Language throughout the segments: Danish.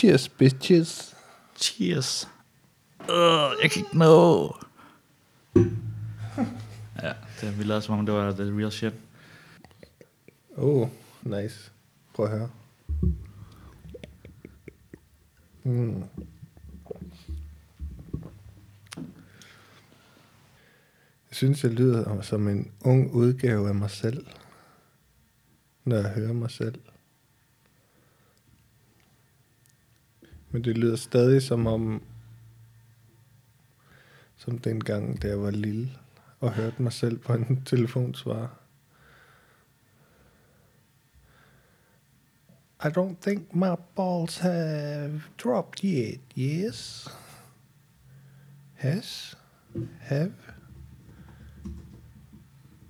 Cheers, bitches. Cheers. Uh, jeg kan ikke nå. ja, det vi lavede som om det var the real shit. Oh, nice. Prøv at høre. Mm. Jeg synes, jeg lyder som en ung udgave af mig selv, når jeg hører mig selv. Men det lyder stadig som om, som dengang, da jeg var lille og hørte mig selv på en. I don't think my balls have dropped yet. Yes. Has? Have?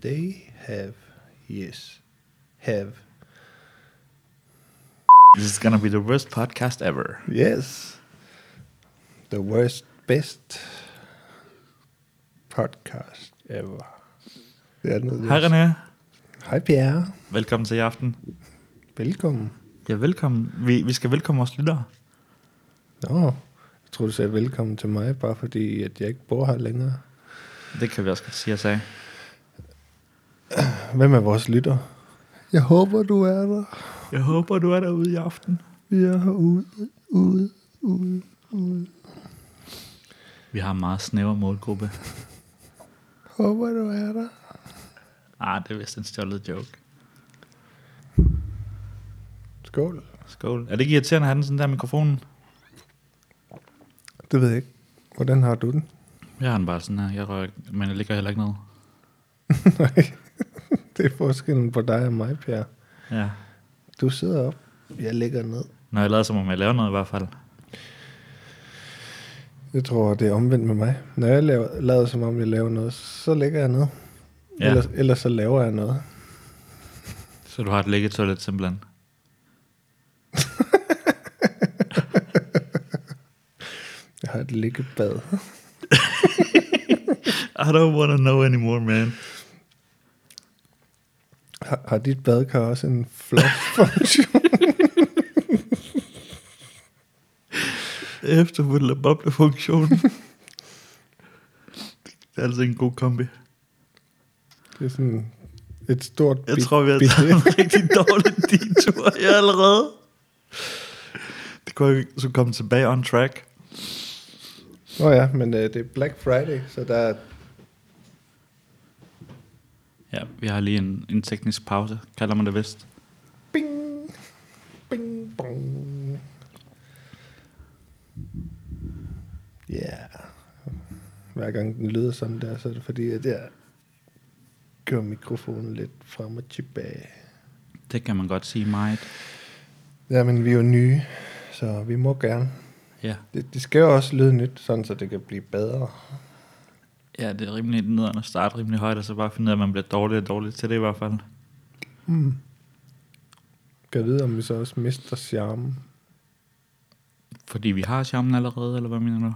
They have. Yes. Have. This is gonna be the worst podcast ever. Yes. The worst, best podcast ever. Det er noget, Hej René. Hej Pierre. Velkommen til i aften. Velkommen. Ja, velkommen. Vi, vi skal velkommen vores lyttere. Nå, jeg tror du sagde velkommen til mig, bare fordi at jeg ikke bor her længere. Det kan vi også godt sige os af. Hvem er vores lytter? Jeg håber, du er der. Jeg håber, du er derude i aften. Vi er herude, ude, ude, ude. Vi har en meget snæver målgruppe. Håber, du er der. Ah, det er vist en stjålet joke. Skål. Skål. Er det ikke irriterende at have den sådan der mikrofonen? Det ved jeg ikke. Hvordan har du den? Jeg har den bare sådan her. Jeg rører, men jeg ligger heller ikke ned. Nej, det er forskellen på dig og mig, Per. Ja. Du sidder op, jeg ligger ned. Når jeg lader som om jeg laver noget i hvert fald. Jeg tror, det er omvendt med mig. Når jeg laver, lader som om, jeg laver noget, så ligger jeg ned. Ja. Ellers, ellers så laver jeg noget. Så du har et liggetoilet simpelthen. Jeg har et liggebad. I don't want to know anymore, man. Har, har dit badkar også en flush-funktion? Efterfuldt af boblefunktionen. det er altså en god kombi. det er sådan et stort Jeg bit- tror, vi har taget en rigtig dårlig detur her allerede. Det kunne jeg så komme tilbage on track. Nå ja, men øh, det er Black Friday, så der er... Ja, vi har lige en, en teknisk pause, kalder man det vist. Bing, bing, bong. Ja. Yeah. Hver gang den lyder sådan der, så er det fordi, at jeg kører mikrofonen lidt frem og tilbage. Det kan man godt sige meget. Ja, men vi er jo nye, så vi må gerne. Ja, Det, det skal jo også lyde nyt, sådan så det kan blive bedre. Ja det er rimelig nederen at starte rimelig højt, og så bare finde ud af, at man bliver dårligere og dårligere til det i hvert fald. Mm. Kan jeg vide, om vi så også mister charmen? Fordi vi har charmen allerede, eller hvad mener du?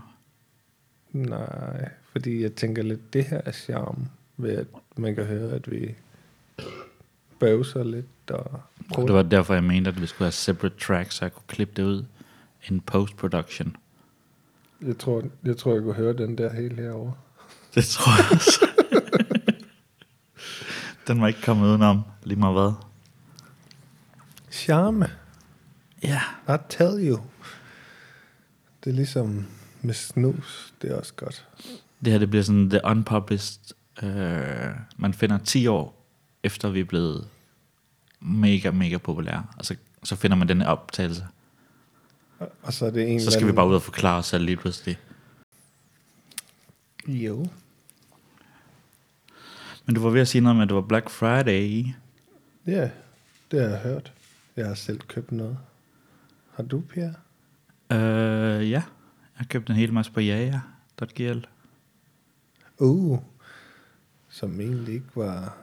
Nej, fordi jeg tænker lidt, det her er charme, ved at man kan høre, at vi bøvser lidt og Og det var derfor, jeg mente, at vi skulle have separate tracks, så jeg kunne klippe det ud in post-production. Jeg tror, jeg tror, jeg kunne høre den der helt herovre. Det tror jeg også. Den var ikke kommet udenom, lige meget hvad. Charme, Ja. I tell you. Det er ligesom med snus, det er også godt. Det her, det bliver sådan the unpublished. Øh, man finder 10 år efter vi er blevet mega, mega populære. Og så, så finder man den her optagelse. Og- Og så er det en Så skal vi bare ud og forklare os selv lige pludselig. Jo. Men du var ved at sige noget med, at det var Black Friday. Ja, det har jeg hørt. Jeg har selv købt noget. Har du, Pierre? Øh, ja, jeg købte en hel masse på jaja.gl. Uh, som egentlig ikke var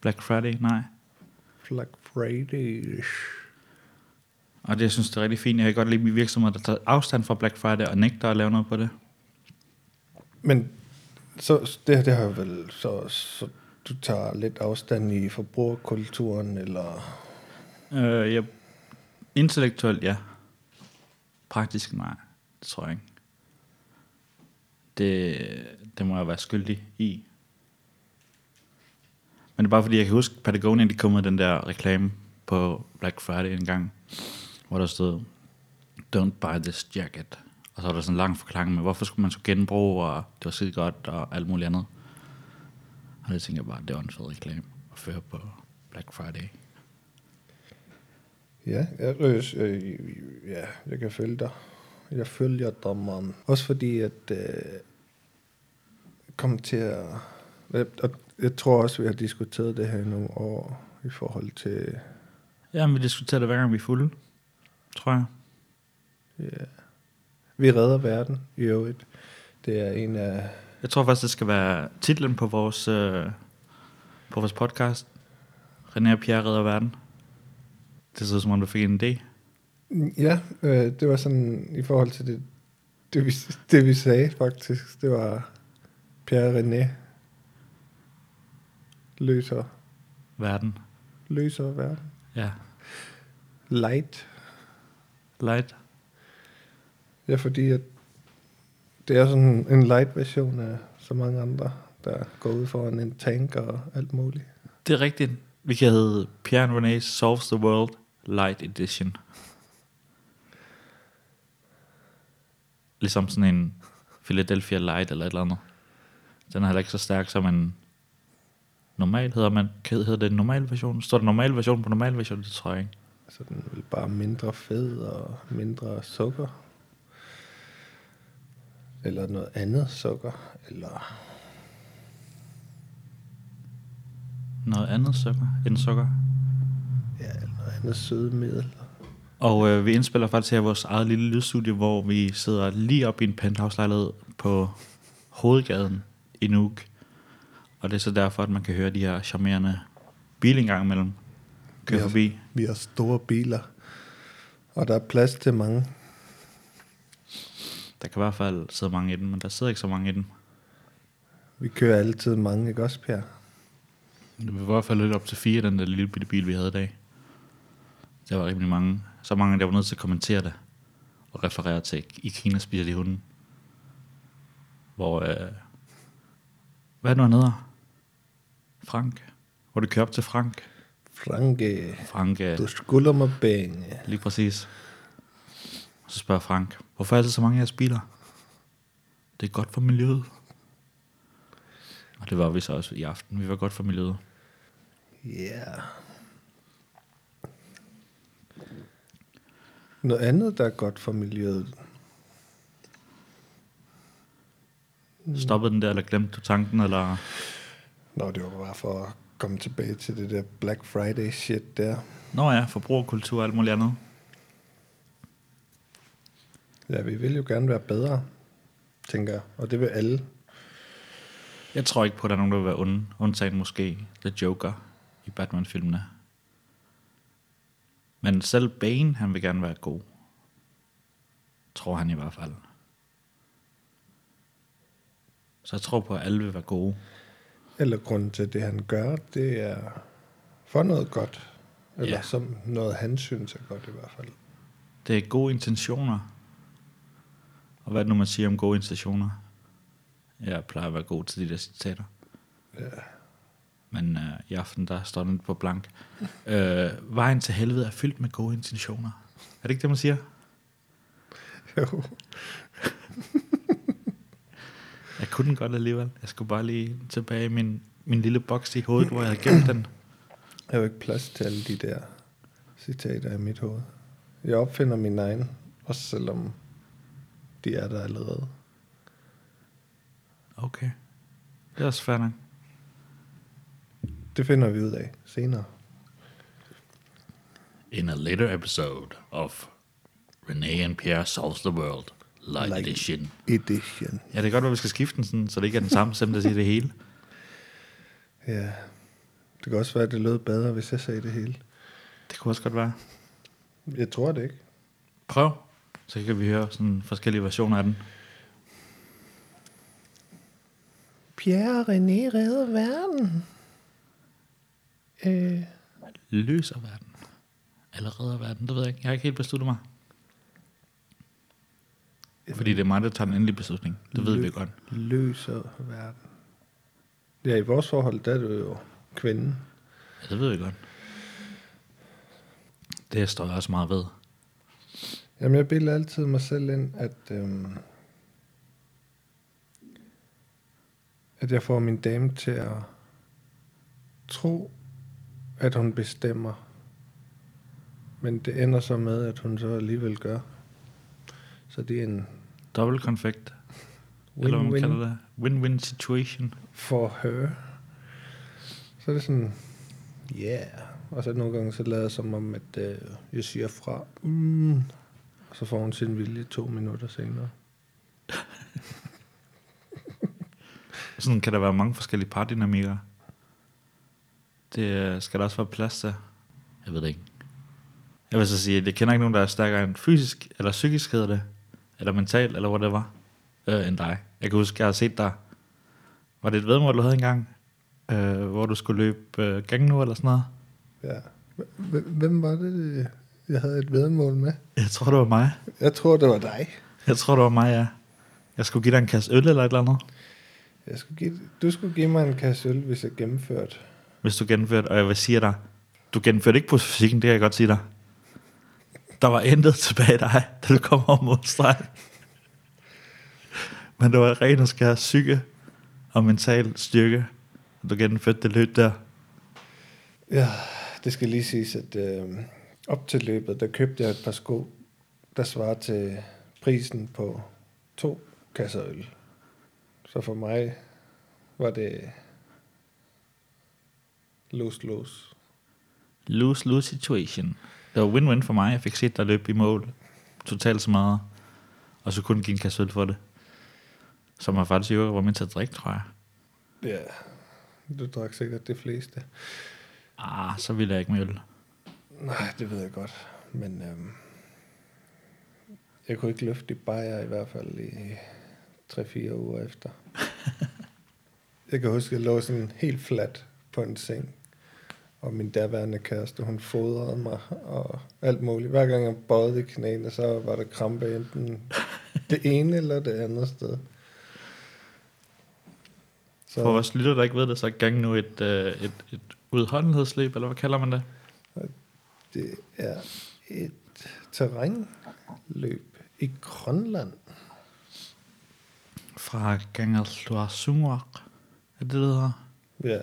Black Friday, nej. Black Friday. Og det jeg synes det er rigtig fint. Jeg kan godt lide virksomheder, der tager afstand fra Black Friday og nægter at lave noget på det. Men så det det har vel så, så du tager lidt afstand i forbrugerkulturen, eller... Øh, ja, intellektuelt, ja. Praktisk, nej. Det tror jeg ikke. Det, det må jeg være skyldig i. Men det er bare fordi, jeg kan huske, Patagonia, de kom med den der reklame på Black Friday en gang, hvor der stod, don't buy this jacket. Og så var der sådan en lang forklaring med, hvorfor skulle man så genbruge, og det var skide godt, og alt muligt andet. Og det tænker jeg bare, det var en fed reklame at føre på Black Friday. Ja, jeg, øh, øh, ja, jeg kan følge dig. Jeg følger dig, man. Også fordi, at øh, kom til at... Jeg, og jeg tror også, vi har diskuteret det her i nogle år i forhold til... Ja, men vi diskuterer det hver gang vi er fulde, tror jeg. Ja, vi redder verden i øvrigt. Det er en af... Jeg tror faktisk, det skal være titlen på vores, øh, på vores podcast. René og Pierre redder verden. Det ud som om, du fik en idé. Ja, øh, det var sådan i forhold til det, det, vi, det vi sagde faktisk. Det var Pierre René løser, Verden. løser verden. Ja. Light. Light. Ja, fordi at det er sådan en light version af så mange andre, der går ud foran en tank og alt muligt. Det er rigtigt. Vi kan hedde Pierre and René Solves the World Light Edition. Ligesom sådan en Philadelphia Light eller et eller andet. Den er heller ikke så stærk som en normal, hedder man, hedder det en normal version? Står der normal version på normal version? Det tror jeg ikke. Så den er vel bare mindre fed og mindre sukker. Eller noget andet sukker. Eller Noget andet sukker end sukker. ja, eller noget andet sødemiddel. Og øh, vi indspiller faktisk her vores eget lille lydstudie, hvor vi sidder lige op i en penthouse-lejlighed på hovedgaden i Nuuk. Og det er så derfor, at man kan høre de her charmerende biler engang imellem køre Ja. forbi. Vi har store biler. Og der er plads til mange. Der kan i hvert fald sidde mange i den, men der sidder ikke så mange i den. Vi kører altid mange, ikke også, Per? Det var i hvert fald lidt op til fire, den der lille bitte bil, vi havde i dag. Der var rimelig mange. Så mange, der var nødt til at kommentere det. Og referere til, i Kina spiser de hunden. Hvor, øh, hvad er det nu, han hedder? Frank. Hvor du kører op til Frank. Franke, Frank, øh, du skylder mig penge. lige præcis. Så spørger Frank, hvorfor er der så mange af jeres biler? Det er godt for miljøet. Og det var vi så også i aften. Vi var godt for miljøet. Ja. Yeah. Noget andet, der er godt for miljøet. Stoppede den der, eller glemte du tanken, eller... Nå, det var bare for at komme tilbage til det der Black Friday shit der. Nå ja, forbrugerkultur og alt muligt andet. Ja, vi vil jo gerne være bedre, tænker jeg. Og det vil alle. Jeg tror ikke på, at der er nogen, der vil være onde. Undtagen måske The Joker i Batman-filmene. Men selv Bane, han vil gerne være god. Tror han i hvert fald. Så jeg tror på, at alle vil være gode. Eller grunden til det, han gør, det er for noget godt. Eller Ja. ja. som noget, han synes er godt i hvert fald. Det er gode intentioner. Og hvad er det nu, man siger om gode intentioner? Jeg plejer at være god til de der citater. Ja. Men øh, i aften, der står den på blank. Øh, vejen til helvede er fyldt med gode intentioner. Er det ikke det, man siger? Jo. Jeg kunne den godt alligevel. Jeg skulle bare lige tilbage i min, min lille boks i hovedet, hvor jeg havde gemt den. Jeg har jo ikke plads til alle de der citater i mit hoved. Jeg opfinder min egen, også selvom de er der allerede. Okay. Det er også fair nok. Det finder vi ud af senere. In a later episode of René and Pierre Solves the World, Light Light. Edition. Edition. Ja, det kan godt være, vi skal skifte den, sådan, så det ikke er den samme stemme, der siger det hele. Ja. Det kan også være, at det lød bedre, hvis jeg sagde det hele. Det kunne også godt være. Jeg tror det ikke. Prøv. Så kan vi høre sådan forskellige versioner af den. Pierre René redder verden. Øh, Løser verden. Eller redder verden, det ved jeg ikke. Jeg har ikke helt besluttet mig. Fordi det er mig, der tager den endelige beslutning. Det ved vi godt. løser verden. Ja, i vores forhold, der er du jo kvinden. Ja, det ved vi godt. Det står jeg også meget ved. Jamen, jeg bilder altid mig selv ind, at, øhm, at jeg får min dame til at tro, at hun bestemmer. Men det ender så med, at hun så alligevel gør. Så det er en Dobbelt konfekt. Eller hvad man kalder det. Win-win situation. for her. Så er det sådan, yeah. Og så nogle gange så lader jeg som om, at øh, jeg siger fra. Mm. Og så får hun sin vilje to minutter senere. Sådan kan der være mange forskellige pardynamikker. Det øh, skal der også være plads til. Jeg ved det ikke. Jeg vil så sige, at jeg kender ikke nogen, der er stærkere end fysisk, eller psykisk hedder det, eller mentalt, eller whatever, øh, end dig. Jeg kan huske, jeg har set dig. Var det et vedmål, du havde engang? Øh, hvor du skulle løbe øh, gang nu, eller sådan noget? Ja. Hvem var det, jeg havde et vedmål med? Jeg tror, det var mig. Jeg tror, det var dig. Jeg tror, det var mig, ja. Jeg skulle give dig en kasse øl eller et eller andet, Jeg skulle give, du skulle give mig en kasse øl, hvis jeg gennemførte. hvis du gennemførte. Og jeg vil sige dig, du gennemførte ikke på fysikken, det kan jeg godt sige dig. Der var intet tilbage i dig, da du kom over mod. Men det var ren og skær psyke og mental styrke, at du gennemførte det løb der. Ja, det skal lige siges, at øh, op til løbet, der købte jeg et par sko, der svarer til prisen på to kasser øl. Så for mig var det lose-lose. Lose-lose situation. Det var win-win for mig. Jeg fik set dig løbe i mål. Totalt så meget. Og så kunne give en kasse øl for det. Som jeg faktisk jo var med til at drikke, tror jeg. Ja, du drak sikkert det fleste. Ah, så ville jeg ikke med øl. Nej, det ved jeg godt. Men øhm, jeg kunne ikke løfte i bajer i hvert fald i 3-4 uger efter. jeg kan huske, at jeg lå sådan helt fladt på en seng. Og min daværende kæreste, hun fodrede mig og alt muligt. Hver gang jeg bøjede i knæene, så var der krampe enten det ene eller det andet sted. For vores lytter, der ikke ved det, så gang nu et, øh, et, et udholdenhedsløb, eller hvad kalder man det? Det er et terrænløb i Grønland. Fra Gangalsuarsunguaq. Er det det, hedder? Ja,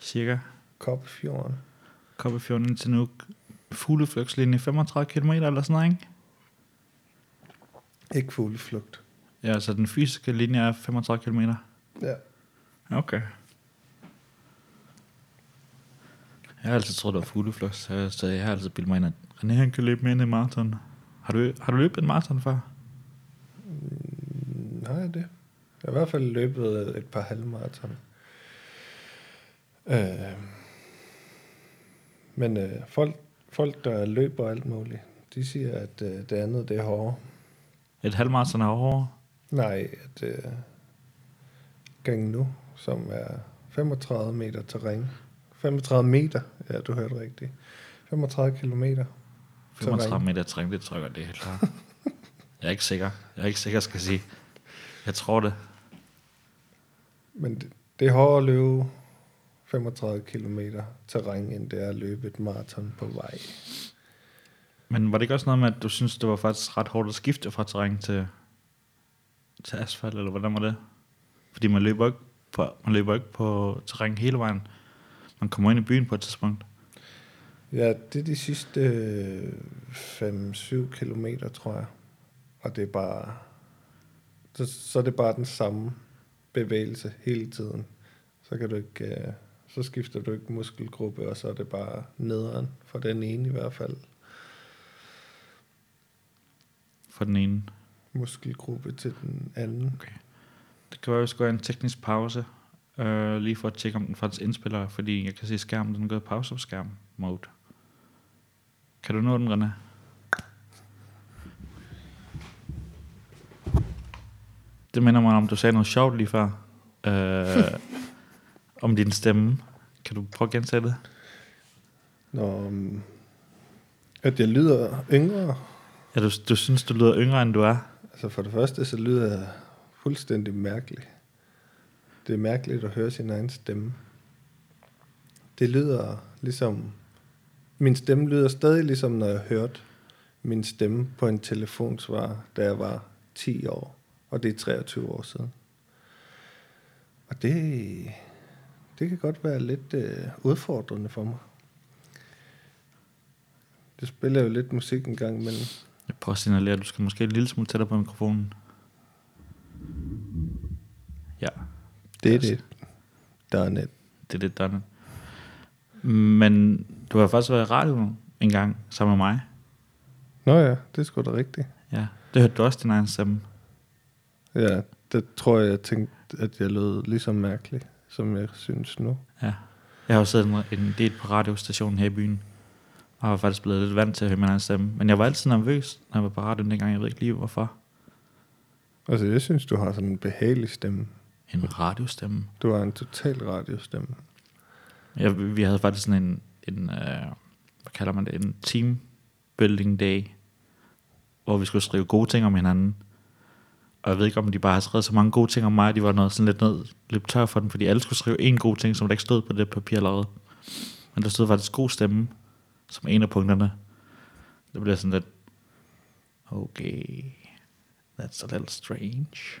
Cirka. Koppefjorden. Koppefjorden indtil nu. Fugleflugtslinje 35 km eller sådan noget, ikke? Ikke fugleflugt. Ja, altså den fysiske linje er 35 km. Ja. Okay. Jeg har altid troet, det var fugleflugt, så så jeg har altid bildet mig ind, at René han kan løbe med ind i maraton. Har du, har du løbet en maraton før? Mm, jeg det? Jeg har i hvert fald løbet et par halvmarathon. Øh, men øh, folk, folk, der løber alt muligt, de siger, at øh, det andet, det er hårdere. Et halvmaraton er hårdere. Nej, at øh, gang nu, som er 35 meter terræn. 35 meter, ja, du hørte rigtigt. 35 kilometer. 35 meter træning, det godt, det er helt klart. jeg er ikke sikker. Jeg er ikke sikker, skal jeg sige. Jeg tror det. Men det, det er hårdere at løbe 35 kilometer terræn, end det er at løbe et maraton på vej. Men var det ikke også noget med, at du synes, det var faktisk ret hårdt at skifte fra terræn til, til asfalt, eller hvordan var det? Fordi man løber ikke på, man løber ikke på terræn hele vejen. Man kommer ind i byen på et tidspunkt. Ja, det er de sidste 5-7 kilometer, tror jeg. Og det er bare... Så, så er det bare den samme bevægelse hele tiden. Så kan du ikke... øh, Så skifter du ikke muskelgruppe, og så er det bare nederen for den ene i hvert fald. For den ene. Muskelgruppe til den anden. Okay. Det kan være, at vi skal have en teknisk pause. Øh, lige for at tjekke, om den faktisk indspiller. Fordi jeg kan se skærmen, den gået i pause på skærm mode. Kan du nå den, René? Det minder mig om, du sagde noget sjovt lige før. Øh, om din stemme. Kan du prøve at gentage det? Når, um, at jeg lyder yngre. Ja, du, du synes, du lyder yngre, end du er. Altså for det første, så lyder jeg fuldstændig mærkeligt. Det er mærkeligt at høre sin egen stemme. Det lyder ligesom... Min stemme lyder stadig ligesom, når jeg hørte min stemme på en telefonsvar, da jeg var 10 år. Og det er 23 år siden. Og det, det kan godt være lidt øh, udfordrende for mig. Det spiller jo lidt musik en gang imellem. Jeg prøver at signalere, at du skal måske en lille smule tættere på mikrofonen. Ja, det er Altså. det, der er net. det er det, der er det. Men du har faktisk været i radio en gang sammen med mig. Nå ja, det er sgu da rigtigt. Ja, det hørte du også din egen stemme. Ja, det tror jeg, jeg tænkte, at jeg lød lige så mærkelig, som jeg synes nu. Ja. Jeg har jo siddet en- del på radiostationen her i byen, og har faktisk blevet lidt vant til at høre min egen stemme. Men jeg var altid nervøs, når jeg var på radioen dengang. Jeg ved ikke lige, hvorfor. Altså, jeg synes, du har sådan en behagelig stemme. En radiostemme. Du har en total radiostemme. Jeg, vi havde faktisk sådan en, en øh, hvad kalder man det, en team building day, hvor vi skulle skrive gode ting om hinanden. Og jeg ved ikke, om de bare har skrevet så mange gode ting om mig, de var noget sådan lidt ned, lidt tør for den, fordi alle skulle skrive en god ting, som der ikke stod på det papir allerede. Men der stod faktisk god stemme, som en af punkterne. Det blev sådan lidt, okay, that's a little strange.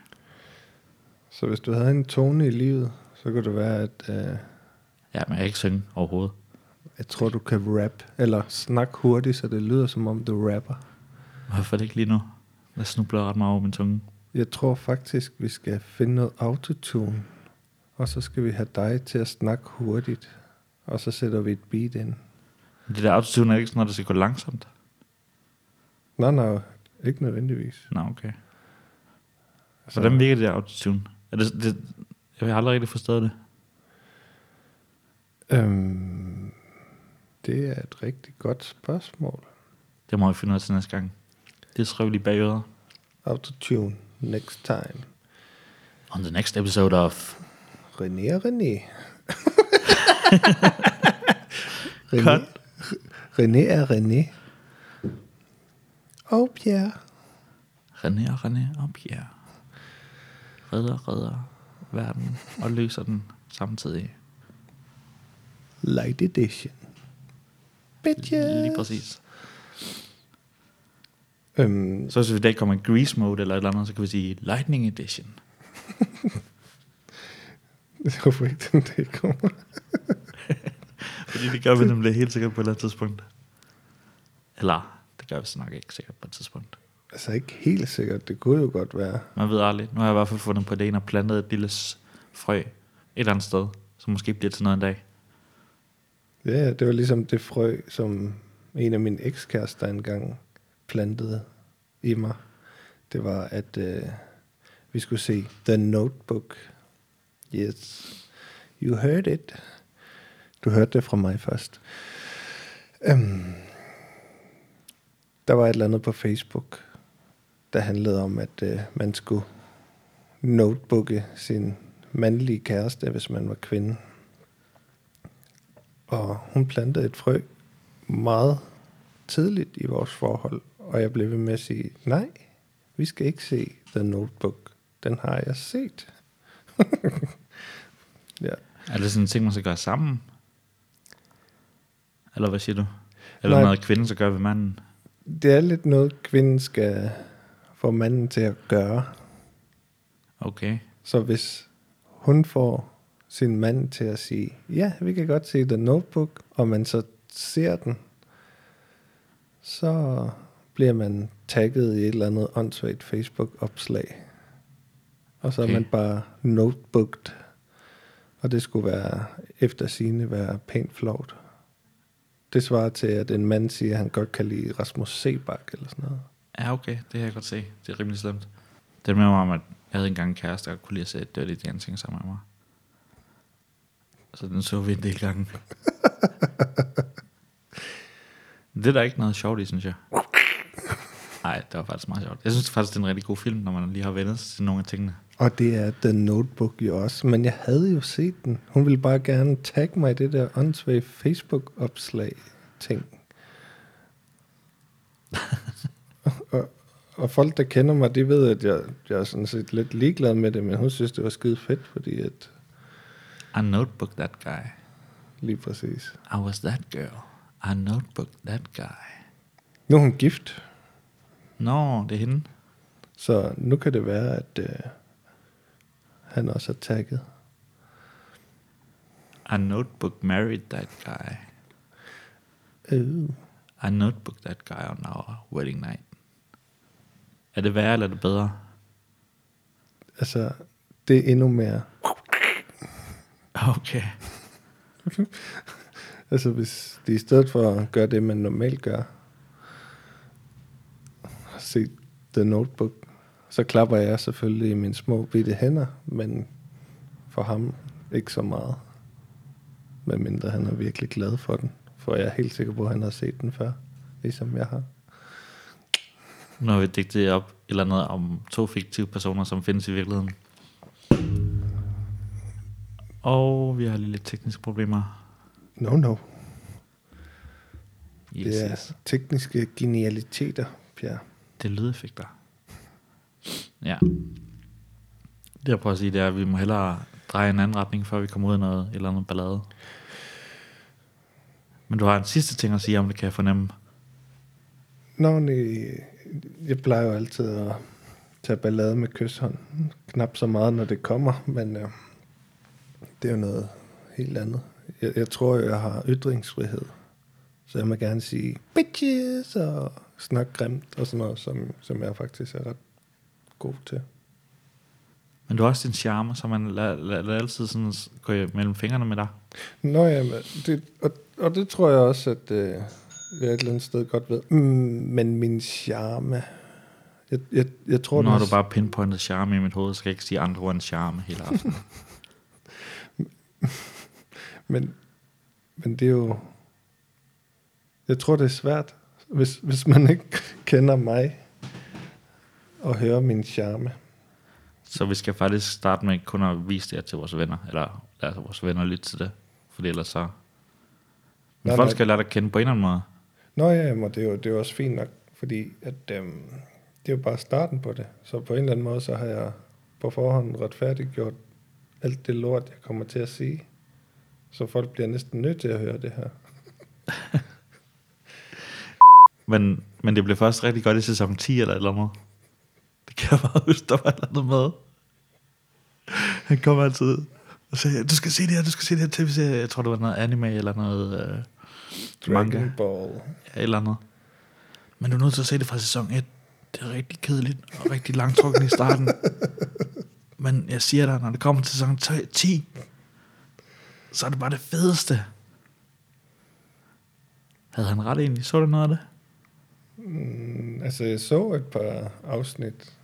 Så hvis du havde en tone i livet, så kunne det være, at uh, Ja, men jeg kan ikke synge overhovedet. jeg tror, du kan rap, eller snakke hurtigt, så det lyder, som om du rapper. Hvorfor det ikke lige nu? Jeg snubler ret meget over min tunge. Jeg tror faktisk, vi skal finde noget autotune, og så skal vi have dig til at snakke hurtigt, og så sætter vi et beat ind. Men Det der autotune er ikke sådan noget, der skal gå langsomt. Nej, nej, ikke nødvendigvis. Nå, okay. Altså, Hvordan virker det der autotune? Er det, det, jeg har aldrig rigtig forstået det. Øhm, det er et rigtig godt spørgsmål. Det må vi finde ud af til næste gang. Det skriver lige bag øret. Autotune, next time. On the next episode of... René og René. Cut. René, René er René. Og Pierre. René og René og Pierre. Redder, redder verden og løser den samtidig. Light edition. Bitches. Lige præcis. Øhm, Så hvis vi i dag kommer i Grease mode eller et eller andet, så kan vi sige Lightning Edition. hvorfor ikke den det kommer? Fordi det gør vi nemlig helt sikkert på et eller andet tidspunkt. Eller, det gør vi så nok ikke sikkert på et tidspunkt. Altså ikke helt sikkert. Det kunne jo godt være. Man ved aldrig. Nu har jeg i hvert fald fundet på det og plantet et lille frø et eller andet sted, som måske bliver til noget en dag. Ja, det var ligesom det frø, som en af mine ekskærester engang plantede i mig. Det var, at øh, vi skulle se The Notebook. Yes, you heard it. Du hørte det fra mig først. Um, der var et eller andet på Facebook, der handlede om, at øh, man skulle notebooke sin mandlige kæreste, hvis man var kvinde. Og hun plantede et frø meget tidligt i vores forhold, og jeg blev ved med at sige, nej, vi skal ikke se The Notebook. Den har jeg set. ja. Er det sådan en ting, man skal gøre sammen? Eller hvad siger du? Eller Nej. noget, kvinden så gør ved manden? Det er lidt noget, kvinden skal få manden til at gøre. Okay. Så hvis hun får sin mand til at sige, ja, vi kan godt se The Notebook, og man så ser den, så bliver man tagget i et eller andet åndssvagt Facebook-opslag. Og så okay. Er man bare notebooked. Og det skulle være, efter sine være pænt flovt. Det svarer til, at en mand siger, at han godt kan lide Rasmus Sebak eller sådan noget. Ja, okay. Det kan jeg godt se. Det er rimelig slemt. Det er med mig om, at jeg havde engang en kæreste, der kunne lide at se Dirty Dancing sammen med mig. Så den så vi en del gange. det er der ikke noget sjovt i, synes jeg. Nej, det var faktisk meget sjovt. Jeg synes faktisk, det er en rigtig god film, når man lige har vendt sig til nogle af tingene. Og det er The Notebook jo også. Men jeg havde jo set den. Hun ville bare gerne tagge mig i det der åndssvage Facebook-opslag ting. og, folk, der kender mig, de ved, at jeg, jeg er sådan set lidt ligeglad med det, men hun synes, det var skide fedt, fordi at I notebook that guy. lige præcis. I was that girl. I notebook that guy. Nu er hun gift, Nå, det er hende. så nu kan det være, at øh, han også er tagget. I notebook married that guy. Øh. I notebook that guy on our wedding night. Er det værre eller er det bedre? Altså, det er endnu mere. Okay. Altså, hvis de i stedet for at gøre det, man normalt gør, se The Notebook, så klapper jeg selvfølgelig i mine små bitte hænder, men for ham ikke så meget. Medmindre han er virkelig glad for den. For jeg er helt sikker på, at han har set den før, ligesom jeg har. Nu har vi digtet op et eller andet om to fiktive personer, som findes i virkeligheden. Og vi har lige lidt tekniske problemer. No, no. Yes, Det er yes. tekniske genialiteter, Pierre. Det er lydeffekter. Ja. Det jeg prøver at sige, det er, at vi må hellere dreje en anden retning, før vi kommer ud af noget, et eller andet ballade. Men du har en sidste ting at sige om det, kan jeg fornemme. Nå, nej, jeg plejer jo altid at tage ballade med kysshånd. Knap så meget, når det kommer, men øh, det er jo noget helt andet. Jeg, jeg tror, jeg har ytringsfrihed. Så jeg må gerne sige bitches og snakke grimt og sådan noget, som, som jeg faktisk er ret god til. Men du har også din charme, så man lader, lader, lader altid sådan gå mellem fingrene med dig. Nå ja, det, og, og det tror jeg også, at øh, jeg et eller andet sted godt ved. Mm, men min charme... Jeg, jeg, jeg tror, nu har du bare pinpointet charme i mit hoved, så skal jeg ikke sige andre ord end charme hele aftenen. Men, men det er jo... Jeg tror, det er svært, hvis, hvis man ikke kender mig og hører min charme. så vi skal faktisk starte med kun at vise det her til vores venner, eller lade vores venner lytte til det, fordi ellers så... Men Nej, folk nej. skal lære dig at kende på en eller anden måde. Nå ja, men det er jo, det er jo også fint nok, fordi at, øhm, det er jo bare starten på det. Så på en eller anden måde, så har jeg på forhånd retfærdiggjort alt det lort, jeg kommer til at sige. Så folk bliver næsten nødt til at høre det her. Men, men det blev først rigtig godt i sæson 10 eller et eller andet. Det kan jeg bare huske, der var et eller andet med. Han kom altid og sagde, du skal se det her, du skal se det her tv-serie. Jeg tror, det var noget anime eller noget øh, manga. Dragon Ball. Ja, et eller andet. Men du er nødt til at se det fra sæson 1. Det er rigtig kedeligt og rigtig langtrukken i starten. Men jeg siger dig, når det kommer til sæson 10, så er det bare det fedeste. Havde han ret egentlig? Så du noget af det? Mm, altså, jeg så et par afsnit,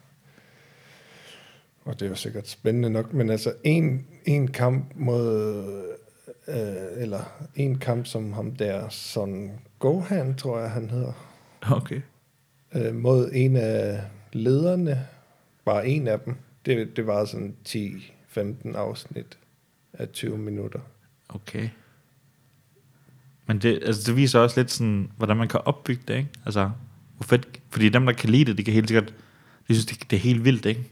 og det var sikkert spændende nok, men altså en, en kamp mod, øh, eller en kamp som ham der, Son Gohan, tror jeg han hedder, Okay. øh, mod en af lederne, bare en af dem. Det, det var sådan 10-15 afsnit af 20 minutter. Okay. Men det, altså det viser også lidt sådan, hvordan man kan opbygge det, ikke? Altså, hvor fedt, fordi dem, der kan lide det, de kan helt sikkert, de synes, det, det er helt vildt, ikke?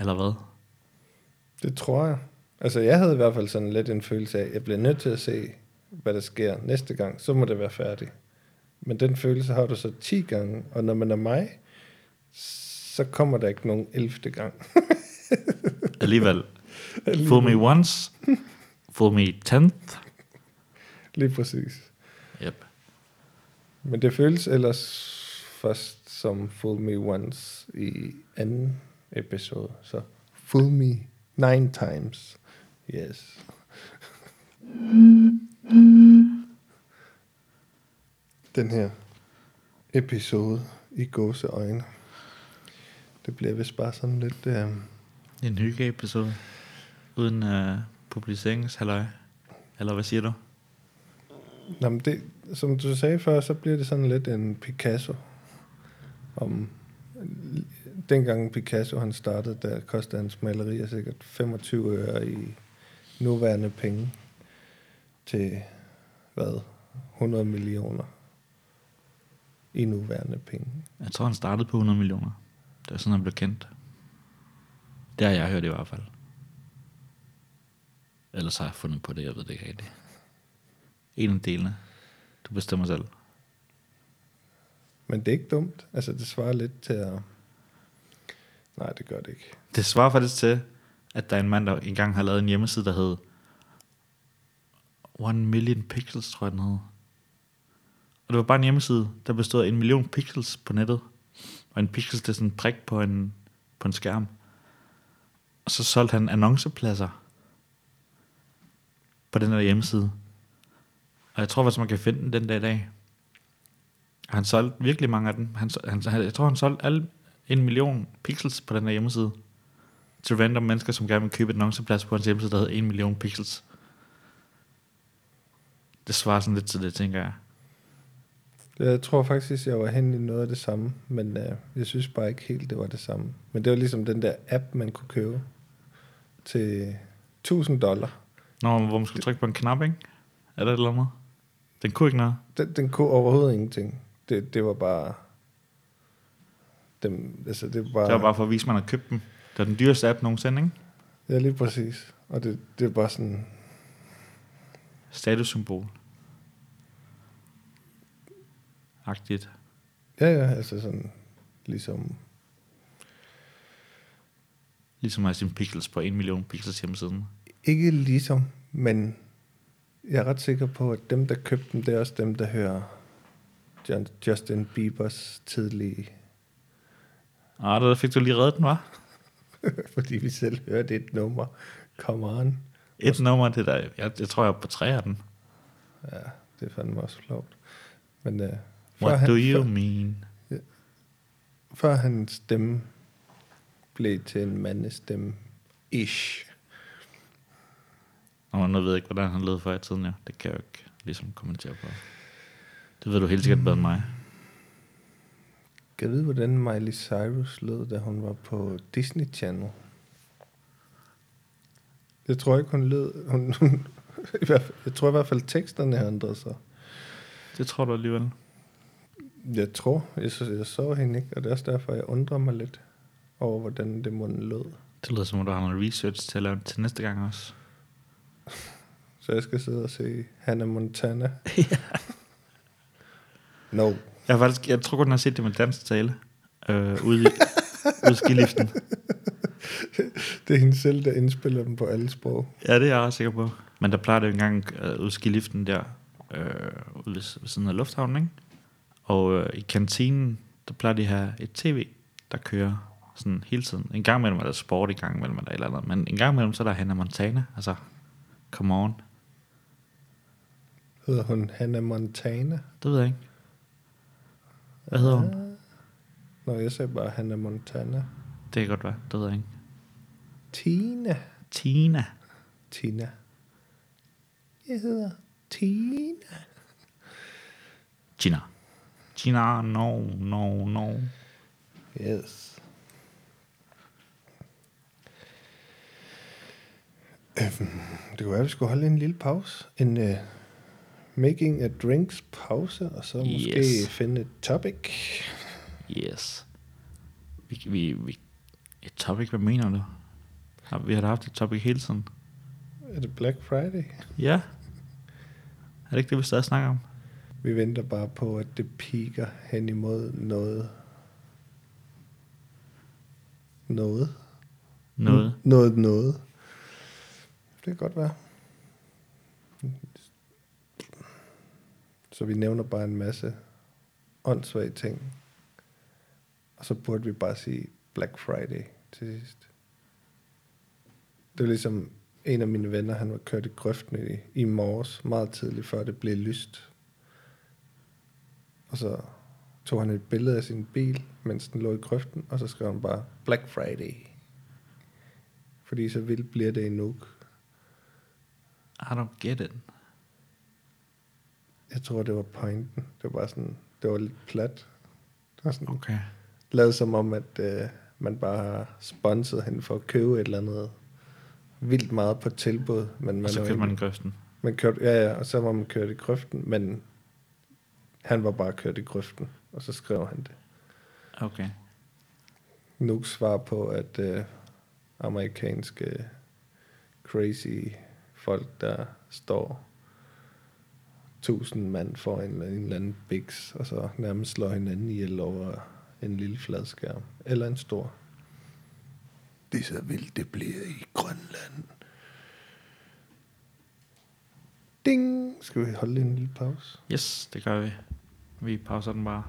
Eller hvad? Det tror jeg. Altså, jeg havde i hvert fald sådan lidt en følelse af, at jeg bliver nødt til at se, hvad der sker næste gang. Så må det være færdigt. Men den følelse har du så 10 gange, og når man er mig, så kommer der ikke nogen 11. gang. Alligevel. Fool me once, fool me tenth. Lige præcis. Yep. Men det føles ellers først som Fool Me Once i anden episode. Så Fool Me nine times. Yes. Den her episode i gåseøjne. Det bliver vist bare sådan lidt... Øh, En hygge-episode. Uden uh, publiceringshalløj. Eller hvad siger du? Nå, men det, som du sagde før, så bliver det sådan lidt en Picasso. Om, dengang Picasso han startede, der kostede hans malerier sikkert 25 øre i nuværende penge til, hvad, 100 millioner i nuværende penge. Jeg tror, han startede på 100 millioner. Det er sådan, han blev kendt. Det har jeg hørt i hvert fald. Ellers har jeg fundet på det, jeg ved det ikke rigtigt. En af delene. Du bestemmer selv. Men det er ikke dumt. Altså, det svarer lidt til at... Nej, det gør det ikke. Det svarer faktisk til, at der er en mand, der engang har lavet en hjemmeside, der hed One Million Pixels, tror jeg den hed. Og det var bare en hjemmeside, der bestod af en million pixels på nettet. Og en pixel, det er sådan en prik på en, på en skærm. Og så solgte han annoncepladser på den der hjemmeside. Og jeg tror faktisk, man kan finde den den dag i dag. Han solgte virkelig mange af dem. Han, han, han- jeg tror, han solgte alle en million pixels på den der hjemmeside. Til random mennesker, som gerne vil købe et annonceplads på hans hjemmeside, der hedder 1 million pixels. Det svarer sådan lidt til det, tænker jeg. Jeg tror faktisk, jeg var hen i noget af det samme, men øh, jeg synes bare ikke helt, det var det samme. Men det var ligesom den der app, man kunne købe til 1000 dollar. Nå, hvor man skulle trykke på en knap, ikke? Er det et eller andet? Den kunne ikke noget. Den, den kunne overhovedet ingenting. Det, det var bare... Dem, altså det var, Det var bare for at vise, at man har købt dem. Det var den dyreste app nogensinde, ikke? Ja, lige præcis. Og det, det er bare sådan... Statussymbol. Agtigt. Ja, ja, altså sådan... Ligesom... Ligesom at have sin pixels på 1 million pixels hjemmesiden. Ikke ligesom, men jeg er ret sikker på, at dem, der købte dem, det er også dem, der hører Justin Biebers tidlige... Ah, der fik du lige reddet den, var? fordi vi selv hørte et nummer. Come on. Et nummer, det der. Jeg, jeg tror, jeg er på tre af den. Ja, det er fandme også flot. Men uh, What han, do you før, mean? før hans stemme blev til en mandestemme, ish. Og nu ved jeg ikke, hvordan han lød før i tiden, ja. Det kan jeg jo ikke ligesom kommentere på. Det ved du helt sikkert bedre end mig. Kan jeg vide, hvordan Miley Cyrus lød, da hun var på Disney Channel? Jeg tror ikke, hun lød... Hun, hun, i hvert fald, jeg tror i hvert fald, teksterne har ændret sig. Det tror du alligevel. Jeg tror, jeg så, jeg så hende ikke, og det er også derfor, jeg undrer mig lidt over, hvordan det måden lød. Det lyder som om, du har noget research til at lave til næste gang også. Så jeg skal sidde og se Hannah Montana. no. Jeg, har faktisk, jeg tror godt, jeg har set det med dansk tale. Øh, ude, i, ude i skiliften. Det er hende selv, der indspiller dem på alle sprog. Ja, det er jeg ret sikker på. Men der plejer det jo engang øh, ude i skiliften der, øh, ude ved siden af lufthavnen, ikke? Og øh, i kantinen, der plejer de at have et tv, der kører sådan hele tiden. En gang imellem er der sport, en gang imellem er der et eller andet. Men en gang imellem, så er der Hannah Montana. Altså, come on. Hedder hun Hannah Montana? Det ved jeg ikke. Hvad hedder hun? Nå, jeg sagde bare Hannah Montana. Det kan godt være, det ved jeg ikke. Tina. Tina. Tina. Jeg hedder Tina. Gina. Gina, no, no, no. Yes. Øhm, det kunne være, at vi skulle holde en lille pause. En uh, making a drinks pause, og så måske Yes. finde et topic. Yes. Vi, vi, vi, et topic, hvad mener du? Har, vi har da haft et topic hele tiden. Er det Black Friday? Ja. Er det ikke det, vi stadig snakker om? Vi venter bare på, at det piker hen imod noget. Noget. Noget. Noget, noget. Det kan godt være. Så vi nævner bare en masse åndssvage ting. Og så burde vi bare sige Black Friday til sidst. Det var ligesom en af mine venner, han var kørt i grøften i, i morges, meget tidligt, før det blev lyst. Og så tog han et billede af sin bil, mens den lå i grøften, og så skrev han bare Black Friday. Fordi så vildt bliver det i Nuuk. I don't get it. Jeg tror, det var pointen. Det var sådan, det var lidt plat. Det var sådan, Okay. lavet som om, at øh, man bare har sponset hende for at købe et eller andet vildt meget på tilbud. Men man Og så købte man egentlig- grøften. man kørte, ja, ja, og så var man kørt i grøften, men Han var bare kørt i grøften, og så skrev han det. Okay. Nuke svar på, at øh, amerikanske crazy folk, der står tusind mand for en, en eller anden biks, og så nærmest slår hinanden ihjel over en lille fladskærm. Eller en stor. Det er så vildt, det bliver i Grønland. Ding! Skal vi holde en lille pause? Yes, det gør vi. Vi pauser den bare.